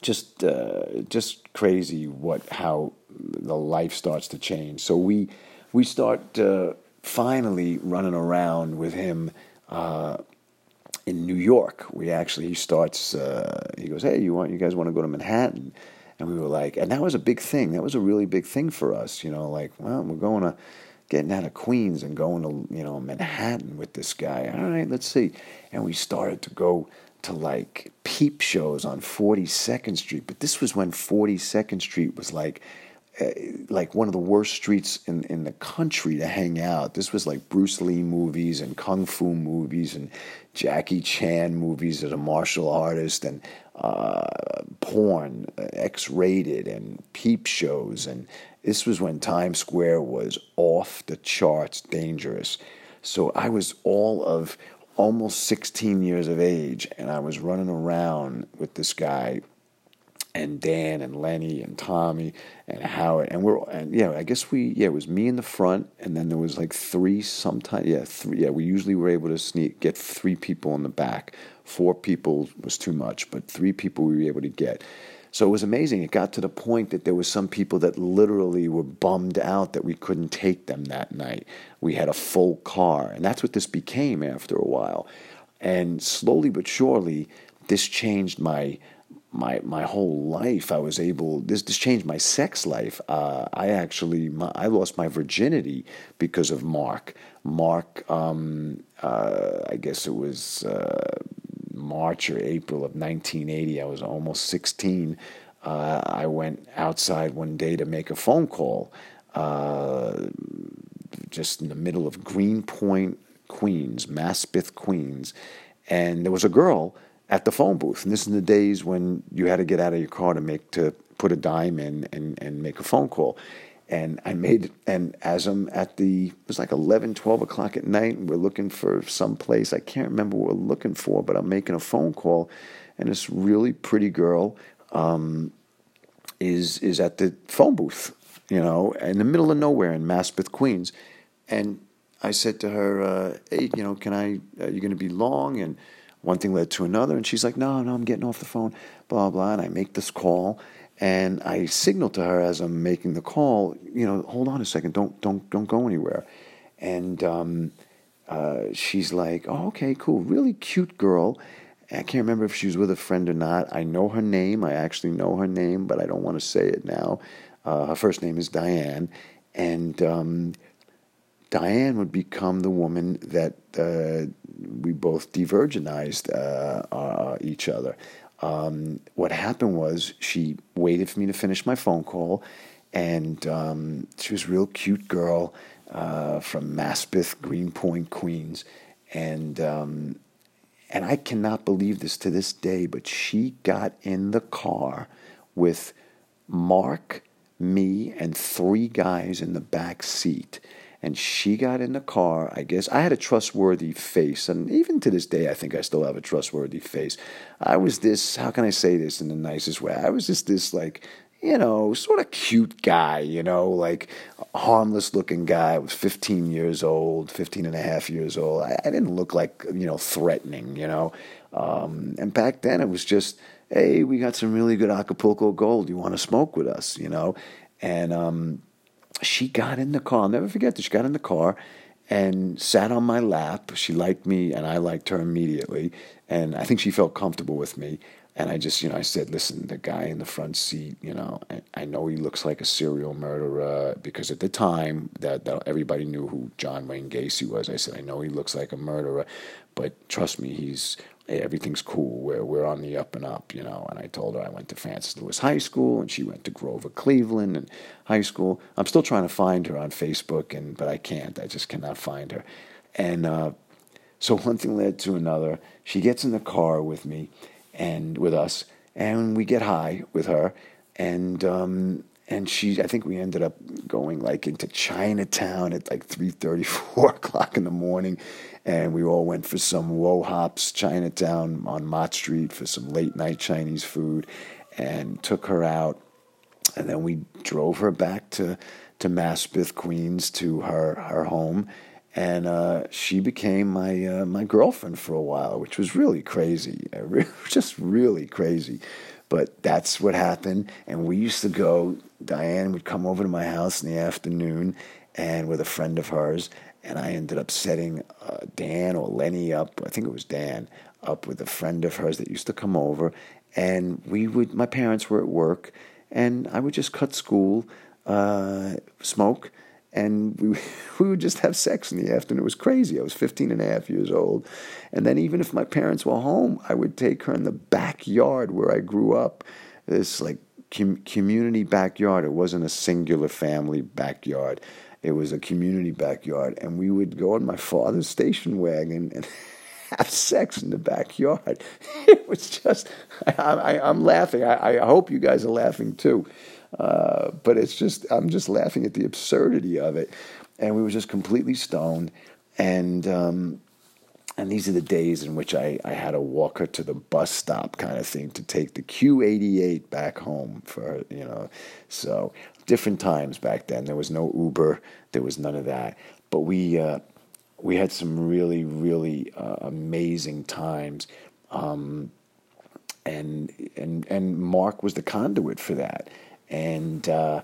just uh, just crazy what how the life starts to change. So we we start uh, finally running around with him uh, in New York. We actually he starts. Uh, he goes, "Hey, you want you guys want to go to Manhattan?" And we were like, and that was a big thing. That was a really big thing for us. You know, like, well, we're going to getting out of Queens and going to you know Manhattan with this guy. All right, let's see. And we started to go to like peep shows on 42nd Street, but this was when 42nd Street was like like one of the worst streets in, in the country to hang out. This was like Bruce Lee movies and kung fu movies and Jackie Chan movies as a martial artist and uh, porn, uh, X rated, and peep shows. And this was when Times Square was off the charts dangerous. So I was all of almost 16 years of age and I was running around with this guy and Dan and Lenny and Tommy and Howard and we're and yeah I guess we yeah it was me in the front and then there was like three sometimes yeah three yeah we usually were able to sneak get three people in the back four people was too much but three people we were able to get So it was amazing. It got to the point that there was some people that literally were bummed out that we couldn't take them that night. We had a full car, and that's what this became after a while. And slowly but surely, this changed my my my whole life. I was able this this changed my sex life. Uh, I actually my, I lost my virginity because of Mark. Mark, um, uh, I guess it was uh, March or April of 1980. I was almost 16. Uh, I went outside one day to make a phone call, uh, just in the middle of Greenpoint, Queens, Maspeth, Queens, and there was a girl at the phone booth. And this is in the days when you had to get out of your car to make to put a dime in and, and make a phone call. And I made and as I'm at the it was like 11, 12 o'clock at night, and we're looking for some place. I can't remember what we're looking for, but I'm making a phone call, and this really pretty girl um, is is at the phone booth, you know, in the middle of nowhere in Maspeth, Queens, and I said to her, uh, "Hey, you know, can I? Are you going to be long?" And one thing led to another, and she's like, "No, no, I'm getting off the phone." Blah blah. And I make this call, and I signal to her as I'm making the call, you know, hold on a second, don't don't don't go anywhere. And um, uh, she's like, "Oh, okay, cool, really cute girl." I can't remember if she was with a friend or not. I know her name. I actually know her name, but I don't want to say it now. Uh, her first name is Diane, and um, Diane would become the woman that uh, we both de-virginized uh, uh, each other. Um, what happened was she waited for me to finish my phone call, and um, she was a real cute girl uh, from Maspeth, Greenpoint, Queens, and um, and I cannot believe this to this day, but she got in the car with Mark, me, and three guys in the back seat and she got in the car. I guess I had a trustworthy face, and even to this day, I think I still have a trustworthy face. I was this. How can I say this in the nicest way? I was just this like. You know, sort of cute guy, you know, like harmless looking guy. I was 15 years old, 15 and a half years old. I, I didn't look like, you know, threatening, you know. Um, and back then it was just, hey, we got some really good Acapulco gold. You want to smoke with us, you know? And, um, she got in the car. I'll never forget this. She got in the car and sat on my lap. She liked me, and I liked her immediately. And I think she felt comfortable with me. And I just, you know, I said, listen, the guy in the front seat, you know, I, know he looks like a serial murderer because at the time that, that everybody knew who John Wayne Gacy was. I said, I know he looks like a murderer, but trust me, he's hey, everything's cool. We're, we're on the up and up, you know. And I told her I went to Francis Lewis High School and she went to Grover Cleveland and high school. I'm still trying to find her on Facebook, and but I can't. I just cannot find her. And uh, so one thing led to another. She gets in the car with me and with us, and we get high with her. And um, and she i think we ended up going like into chinatown at like 3.30 [LAUGHS] 4 o'clock in the morning and we all went for some Wo Hops Chinatown on Mott Street for some late night Chinese food, and took her out, and then we drove her back to to Maspeth, Queens, to her her home, and uh, she became my uh, my girlfriend for a while, which was really crazy, [LAUGHS] just really crazy. But that's what happened, and we used to go. Diane would come over to my house in the afternoon, and with a friend of hers, and I ended up setting uh, Dan or Lenny up. I think it was Dan up with a friend of hers that used to come over, and we would. My parents were at work, and I would just cut school, uh, smoke, and we [LAUGHS] we would just have sex in the afternoon. It was crazy. I was 15 and a half years old, and then even if my parents were home, I would take her in the backyard where I grew up. This like com- community backyard. It wasn't a singular family backyard it was a community backyard, and we would go in my father's station wagon and [LAUGHS] have sex in the backyard. [LAUGHS] It was just, I, am laughing. I, I, hope you guys are laughing too. Uh, but it's just, I'm just laughing at the absurdity of it. And we were just completely stoned. And, um, and these are the days in which I, I had to walk her to the bus stop kind of thing to take the Q88 back home for you know. So different times back then. There was no Uber, there was none of that. But we uh, we had some really really uh, amazing times. Um, and and and Mark was the conduit for that. And uh,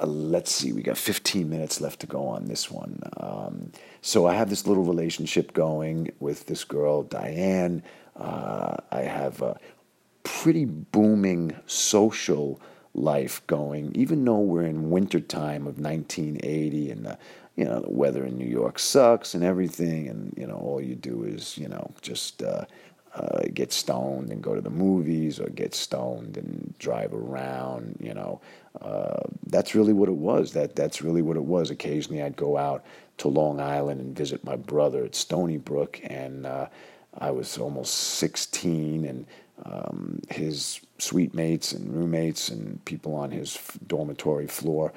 let's see, we got 15 minutes left to go on this one. Um, so I have this little relationship going with this girl, Diane. Uh, I have a pretty booming social life going, even though we're in wintertime of 1980 and the, you know, the weather in New York sucks and everything. And, you know, all you do is, you know, just, uh, uh, get stoned and go to the movies or get stoned and drive around, you know. Uh, that's really what it was. That that's really what it was. Occasionally, I'd go out to Long Island and visit my brother at Stony Brook, and uh, I was almost 16, and um, his suite mates and roommates and people on his dormitory floor.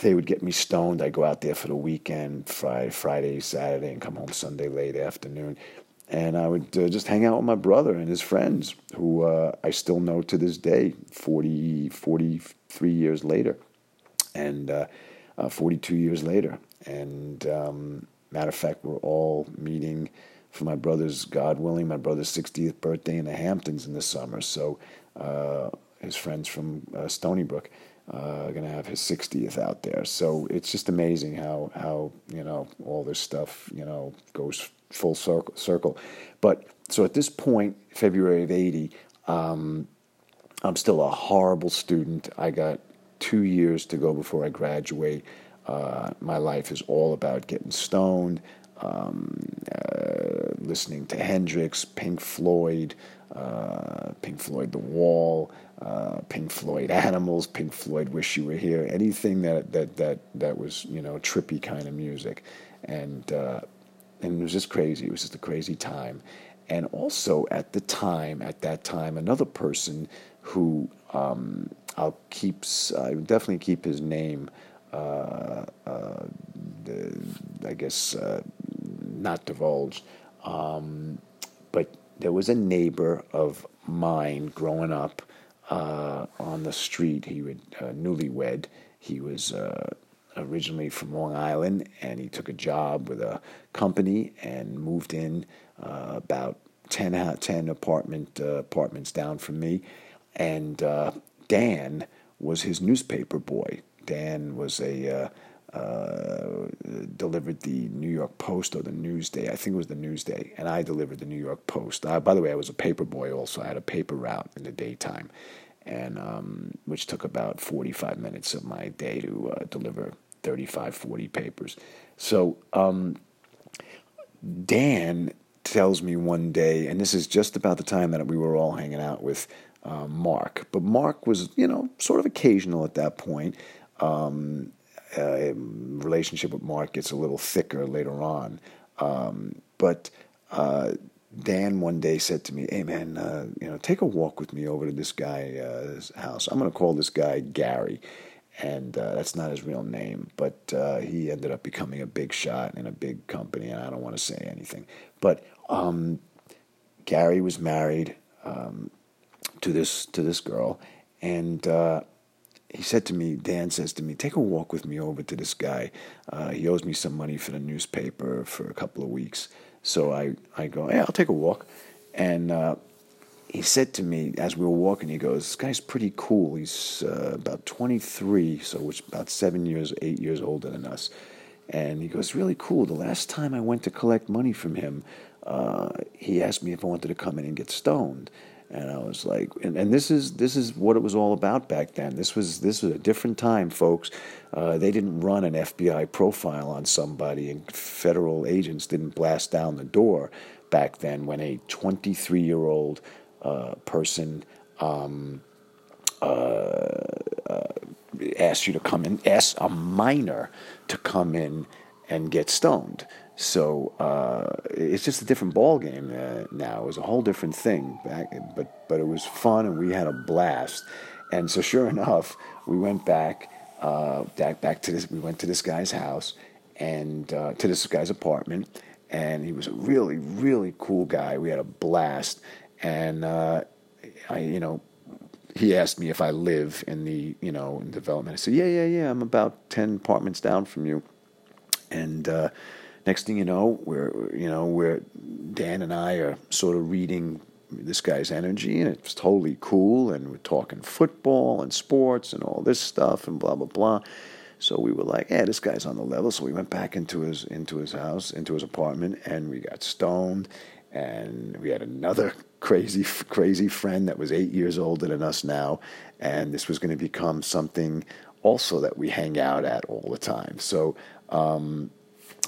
They would get me stoned. I'd go out there for the weekend, Friday, Friday, Saturday, and come home Sunday late afternoon and I would uh, just hang out with my brother and his friends, who uh, I still know to this day, 40, 43 years later, and uh, uh 42 years later. And um, matter of fact, we're all meeting for my brother's, God willing, my brother's 60th birthday in the Hamptons in the summer. So uh, his friends from uh, Stony Brook uh, going to have his 60th out there. So it's just amazing how how you know all this stuff you know goes full circle. But so at this point, February of '80, um, I'm still a horrible student. I got two years to go before I graduate. Uh, my life is all about getting stoned, um, uh, listening to Hendrix, Pink Floyd, uh, Pink Floyd The Wall, uh, Pink Floyd Animals, Pink Floyd Wish You Were Here, anything that that that that was you know trippy kind of music, and uh, and it was just crazy. It was just a crazy time, and also at the time, at that time, another person who um, I'll keep, I would definitely keep his name. Uh, uh, I guess uh, not divulged, um, but there was a neighbor of mine growing up uh, on the street. He would uh, newlywed. He was uh, originally from Long Island, and he took a job with a company and moved in uh, about 10, 10 apartment uh, apartments down from me. And uh, Dan was his newspaper boy. Dan was a uh, delivered the New York Post or the Newsday. I think it was the Newsday, and I delivered the New York Post. Uh, by the way, I was a paper boy also. I had a paper route in the daytime, and um, which took about 45 minutes of my day to uh, deliver 35, 40 papers. So um, Dan tells me one day, and this is just about the time that we were all hanging out with uh, Mark, but Mark was, you know, sort of occasional at that point. Um, uh, relationship with Mark gets a little thicker later on. Um, but uh, Dan one day said to me, "Hey man, uh, you know, take a walk with me over to this guy's house. I'm going to call this guy Gary." And uh, that's not his real name, but uh, he ended up becoming a big shot in a big company, and I don't want to say anything. But um, Gary was married um, to this to this girl, and uh, he said to me, Dan says to me, take a walk with me over to this guy. Uh, he owes me some money for the newspaper for a couple of weeks. So I, I go, yeah, I'll take a walk. And uh, he said to me as we were walking, he goes, this guy's pretty cool. He's uh, about 23, so which about seven years, eight years older than us. And he goes, really cool. The last time I went to collect money from him, uh, he asked me if I wanted to come in and get stoned. And I was like, and, and this is this is what it was all about back then. This was this was a different time, folks. Uh, they didn't run an FBI profile on somebody, and federal agents didn't blast down the door back then when a 23 year old uh, person um, uh, uh, asked you to come in, asked a minor to come in and get stoned. So uh, it's just a different ball game uh, now. It was a whole different thing back, but but it was fun and we had a blast. And so sure [LAUGHS] enough, we went back uh, back back to this. We went to this guy's house and uh, to this guy's apartment, and he was a really really cool guy. We had a blast, and uh, I you know he asked me if I live in the you know in development. I said yeah yeah yeah. I'm about ten apartments down from you, and uh, next thing you know, we're you know we're Dan and I are sort of reading this guy's energy, and it was totally cool. And we're talking football and sports and all this stuff and blah blah blah. So we were like, "Yeah, this guy's on the level." So we went back into his into his house, into his apartment, and we got stoned. And we had another crazy crazy friend that was eight years older than us now, and this was going to become something also that we hang out at all the time. So. Um,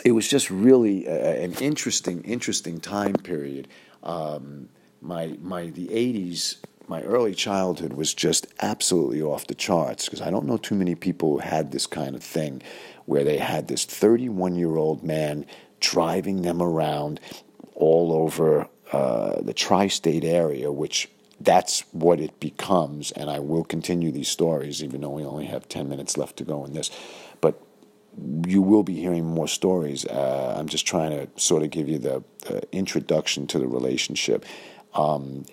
it was just really a, an interesting, interesting time period. Um, my my the '80s, my early childhood was just absolutely off the charts because I don't know too many people who had this kind of thing, where they had this 31 year old man driving them around all over uh, the tri-state area, which that's what it becomes. And I will continue these stories, even though we only have 10 minutes left to go in this. But you will be hearing more stories. Uh, I'm just trying to sort of give you the, the introduction to the relationship. Um,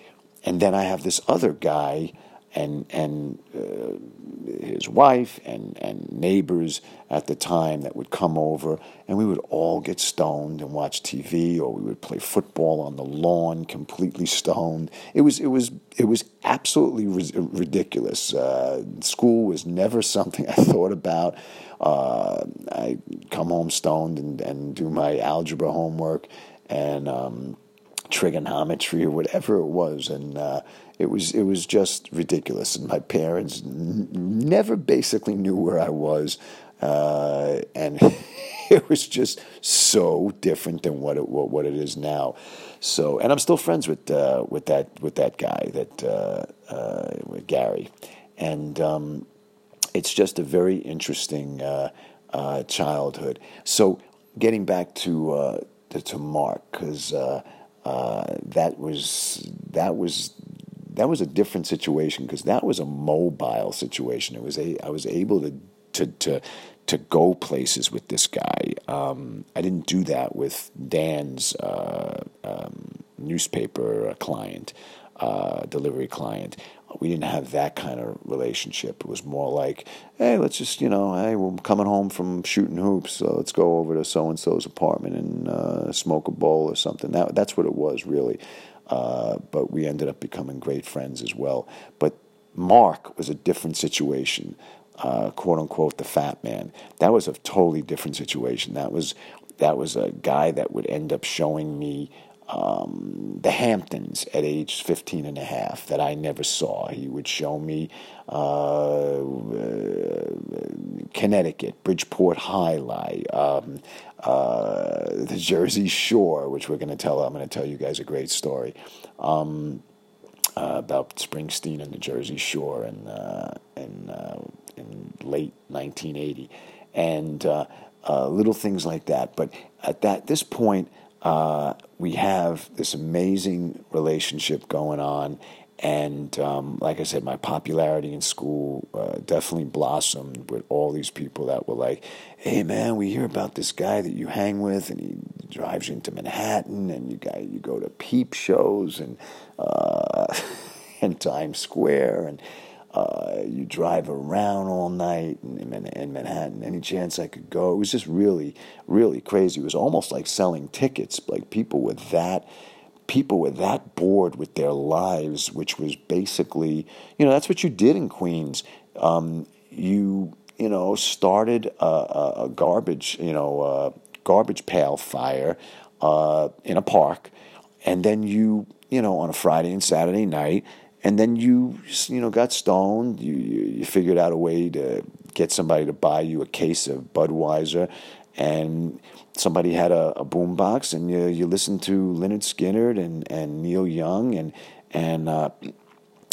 and then I have this other guy and and uh, his wife and and neighbors at the time that would come over, and we would all get stoned and watch TV, or we would play football on the lawn, completely stoned. It was it was it was absolutely ridiculous. Uh, school was never [LAUGHS] something I thought about. Uh, I come home stoned and, and do my algebra homework and um, trigonometry or whatever it was, and uh, it was it was just ridiculous. And my parents n- never basically knew where I was, uh, and [LAUGHS] it was just so different than what it what, what it is now. So, and I'm still friends with uh, with that with that guy that uh, uh, with Gary, and um, it's just a very interesting uh, childhood. So, getting back to to, to Mark because. Uh, that was that was that was a different situation because that was a mobile situation. It was a I was able to to to to go places with this guy. Um, I didn't do that with Dan's uh, um, newspaper client, uh, delivery client. We didn't have that kind of relationship. It was more like, hey, let's just, you know, hey, we're coming home from shooting hoops, so let's go over to so and so's apartment and uh, smoke a bowl or something. That, that's what it was, really. Uh, but we ended up becoming great friends as well. But Mark was a different situation, uh, quote unquote, the fat man. That was a totally different situation. That was that was a guy that would end up showing me um, the Hamptons at age 15 and a half that I never saw. He would show me uh, uh, Connecticut, Bridgeport High Line, um, uh, the Jersey Shore, which we're going to tell. I'm going to tell you guys a great story um, uh, about Springsteen and the Jersey Shore in uh, in, uh, in late 1980, and little things like that. But at that this point uh, we have this amazing relationship going on. And um, like I said, my popularity in school uh, definitely blossomed with all these people that were like, "Hey, man, we hear about this guy that you hang with, and he drives you into Manhattan, and you guys you go to peep shows and uh, [LAUGHS] and Times Square, and uh, you drive around all night in, in, Manhattan. Any chance I could go? It was just really, really crazy. It was almost like selling tickets. Like people were that, people were that bored with their lives, which was basically, you know, that's what you did in Queens. Um, you, you know, started a, a, a garbage, you know, garbage pail fire uh, in a park, and then you, you know, on a Friday and Saturday night and then you you know got stoned. You, you figured out a way to get somebody to buy you a case of Budweiser, and somebody had a, a boom box, and you you listened to Lynyrd Skynyrd and and Neil Young and and uh,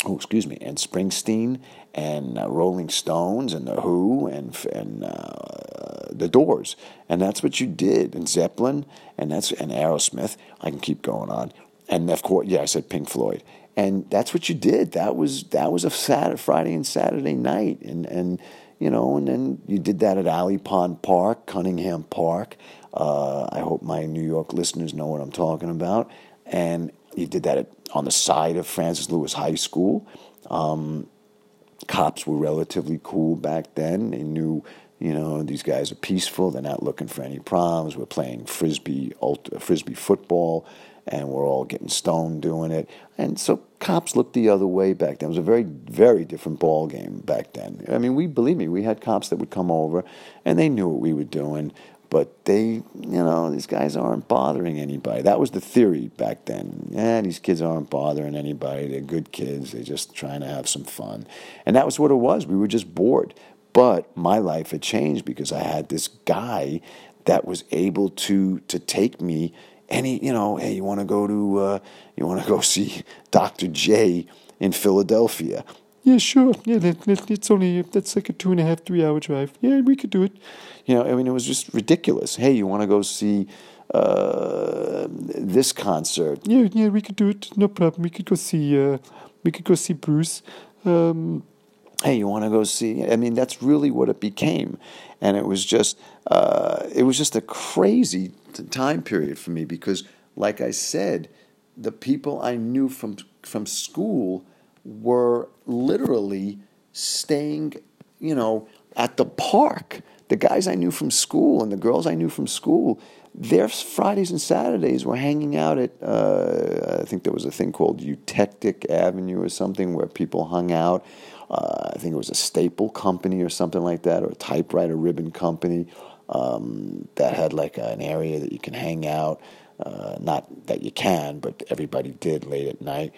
oh excuse me and Springsteen and uh, Rolling Stones and the Who and and uh, the Doors, and that's what you did, and Zeppelin, and that's and Aerosmith. I can keep going on, and of course, yeah, I said Pink Floyd and that's what you did. That was that was a Saturday, Friday and Saturday night, and and you know, and then you did that at Alley Pond Park, Cunningham Park. Uh, I hope my New York listeners know what I'm talking about. And you did that at, on the side of Francis Lewis High School. Um, cops were relatively cool back then. They knew, you know, these guys are peaceful. They're not looking for any problems. We're playing frisbee, ultra, frisbee football and we're all getting stoned doing it. And so cops looked the other way back then. It was a very, very different ball game back then. I mean, we believe me, we had cops that would come over, and they knew what we were doing. But they, you know, these guys aren't bothering anybody. That was the theory back then. Yeah, these kids aren't bothering anybody. They're good kids. They're just trying to have some fun. And that was what it was. We were just bored. But my life had changed because I had this guy that was able to to take me any you know hey you want to go to uh, you want to go see Dr. J in Philadelphia? Yeah sure. Yeah that, that, it's only that's like a two and a half three hour drive. Yeah we could do it. You know I mean it was just ridiculous. Hey you want to go see uh, this concert? Yeah yeah we could do it. No problem. We could go see uh, we could go see Bruce. Um, hey, you want to go see? I mean, that's really what it became, and it was just uh, it was just a crazy time period for me because, like I said, the people I knew from from school were literally staying, you know, at the park. The guys I knew from school and the girls I knew from school, their Fridays and Saturdays were hanging out at, uh, I think there was a thing called Eutectic Avenue or something where people hung out uh, I think it was a staple company or something like that, or a typewriter ribbon company um, that had like an area that you can hang out. Uh, not that you can, but everybody did late at night.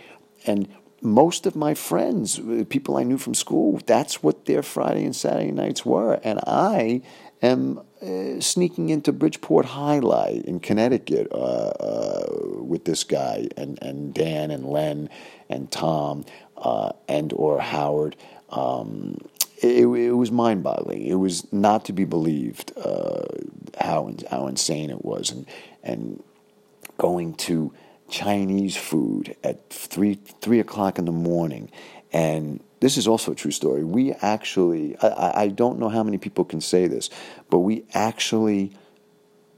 And most of my friends, uh, people I knew from school, that's what their Friday and Saturday nights were. And I am uh, sneaking into Bridgeport High Light in Connecticut uh, uh, with this guy and, and Dan and Len and Tom uh, and or Howard. Um, it, it, was mind-boggling. It was not to be believed uh, how how insane it was, and and going to Chinese food at three three o'clock in the morning, and this is also a true story. We actually, I, I don't know how many people can say this, but we actually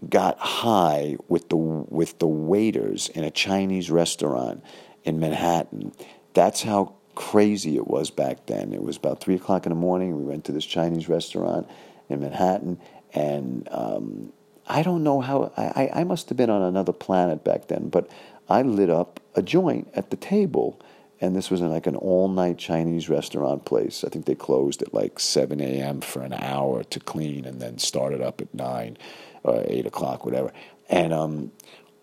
got high with the with the waiters in a Chinese restaurant in Manhattan that's how crazy it was back then. It was about three o'clock in the morning. We went to this Chinese restaurant in Manhattan, and um, I don't know how I, I must have been on another planet back then, but I lit up a joint at the table. And this was in like an all night Chinese restaurant place. I think they closed at like 7 a.m. for an hour to clean and then started up at 9 or 8 o'clock, whatever. And um,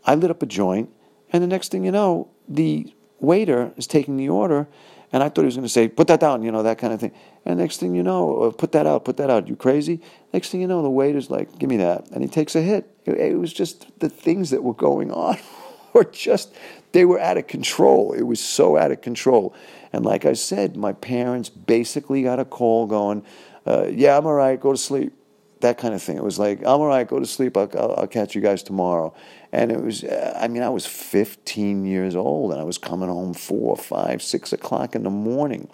I lit up a joint. And the next thing you know, the waiter is taking the order, and I thought he was going to say, "Put that down," you know, that kind of thing. And next thing you know, uh, put that out, put that out. You crazy? Next thing you know, the waiter's like, "Give me that," and he takes a hit. It, it was just the things that were going on [LAUGHS] were just they were out of control. It was so out of control. And like I said, my parents basically got a call going, uh, "Yeah, I'm all right. Go to sleep." That kind of thing. It was like, "I'm all right. Go to sleep. I'll, I'll, I'll catch you guys tomorrow." And it was, uh, I mean, I was 15 years old and I was coming home four, five, six o'clock in the morning.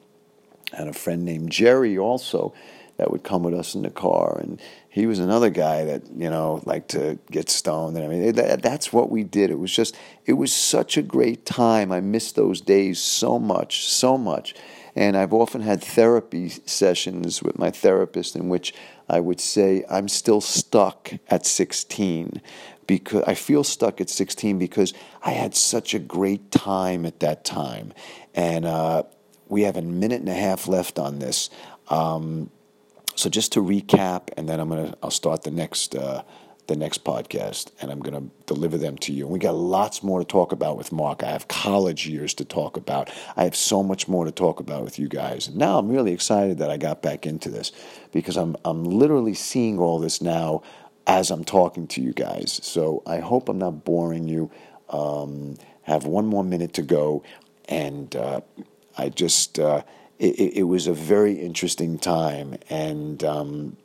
I had a friend named Jerry also that would come with us in the car. And he was another guy that, you know, liked to get stoned. And I mean, that, that's what we did. It was just, it was such a great time. I miss those days so much, so much. And I've often had therapy sessions with my therapist in which I would say, I'm still stuck at 16 because I feel stuck at 16 because I had such a great time at that time. And uh, we have a minute and a half left on this. Um, so just to recap, and then I'm gonna I'll start the next uh, the next podcast, and I'm gonna deliver them to you. And we got lots more to talk about with Mark. I have college years to talk about. I have so much more to talk about with you guys. And now I'm really excited that I got back into this because I'm I'm literally seeing all this now as I'm talking to you guys. So I hope I'm not boring you. Um, have one more minute to go, and uh, I just uh, it, it, was a very interesting time, and um,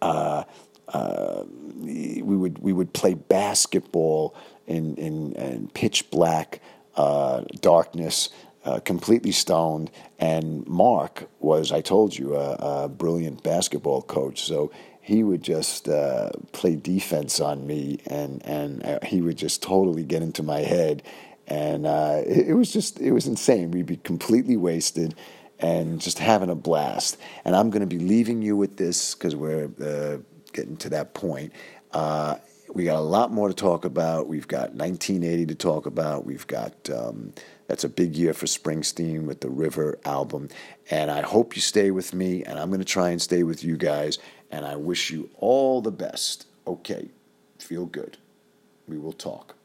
uh, uh, we would we would play basketball in in, in pitch black uh, darkness. Uh, completely stoned. And Mark was, I told you, a, a brilliant basketball coach. So he would just uh, play defense on me, and and uh, he would just totally get into my head, and uh, it, was just it was insane. We'd be completely wasted and just having a blast. And I'm going to be leaving you with this because we're uh, getting to that point. Uh, we got a lot more to talk about. We've got 1980 to talk about. We've got um, that's a big year for Springsteen with the River album. And I hope you stay with me, and I'm going to try and stay with you guys and I wish you all the best. Okay, feel good. We will talk.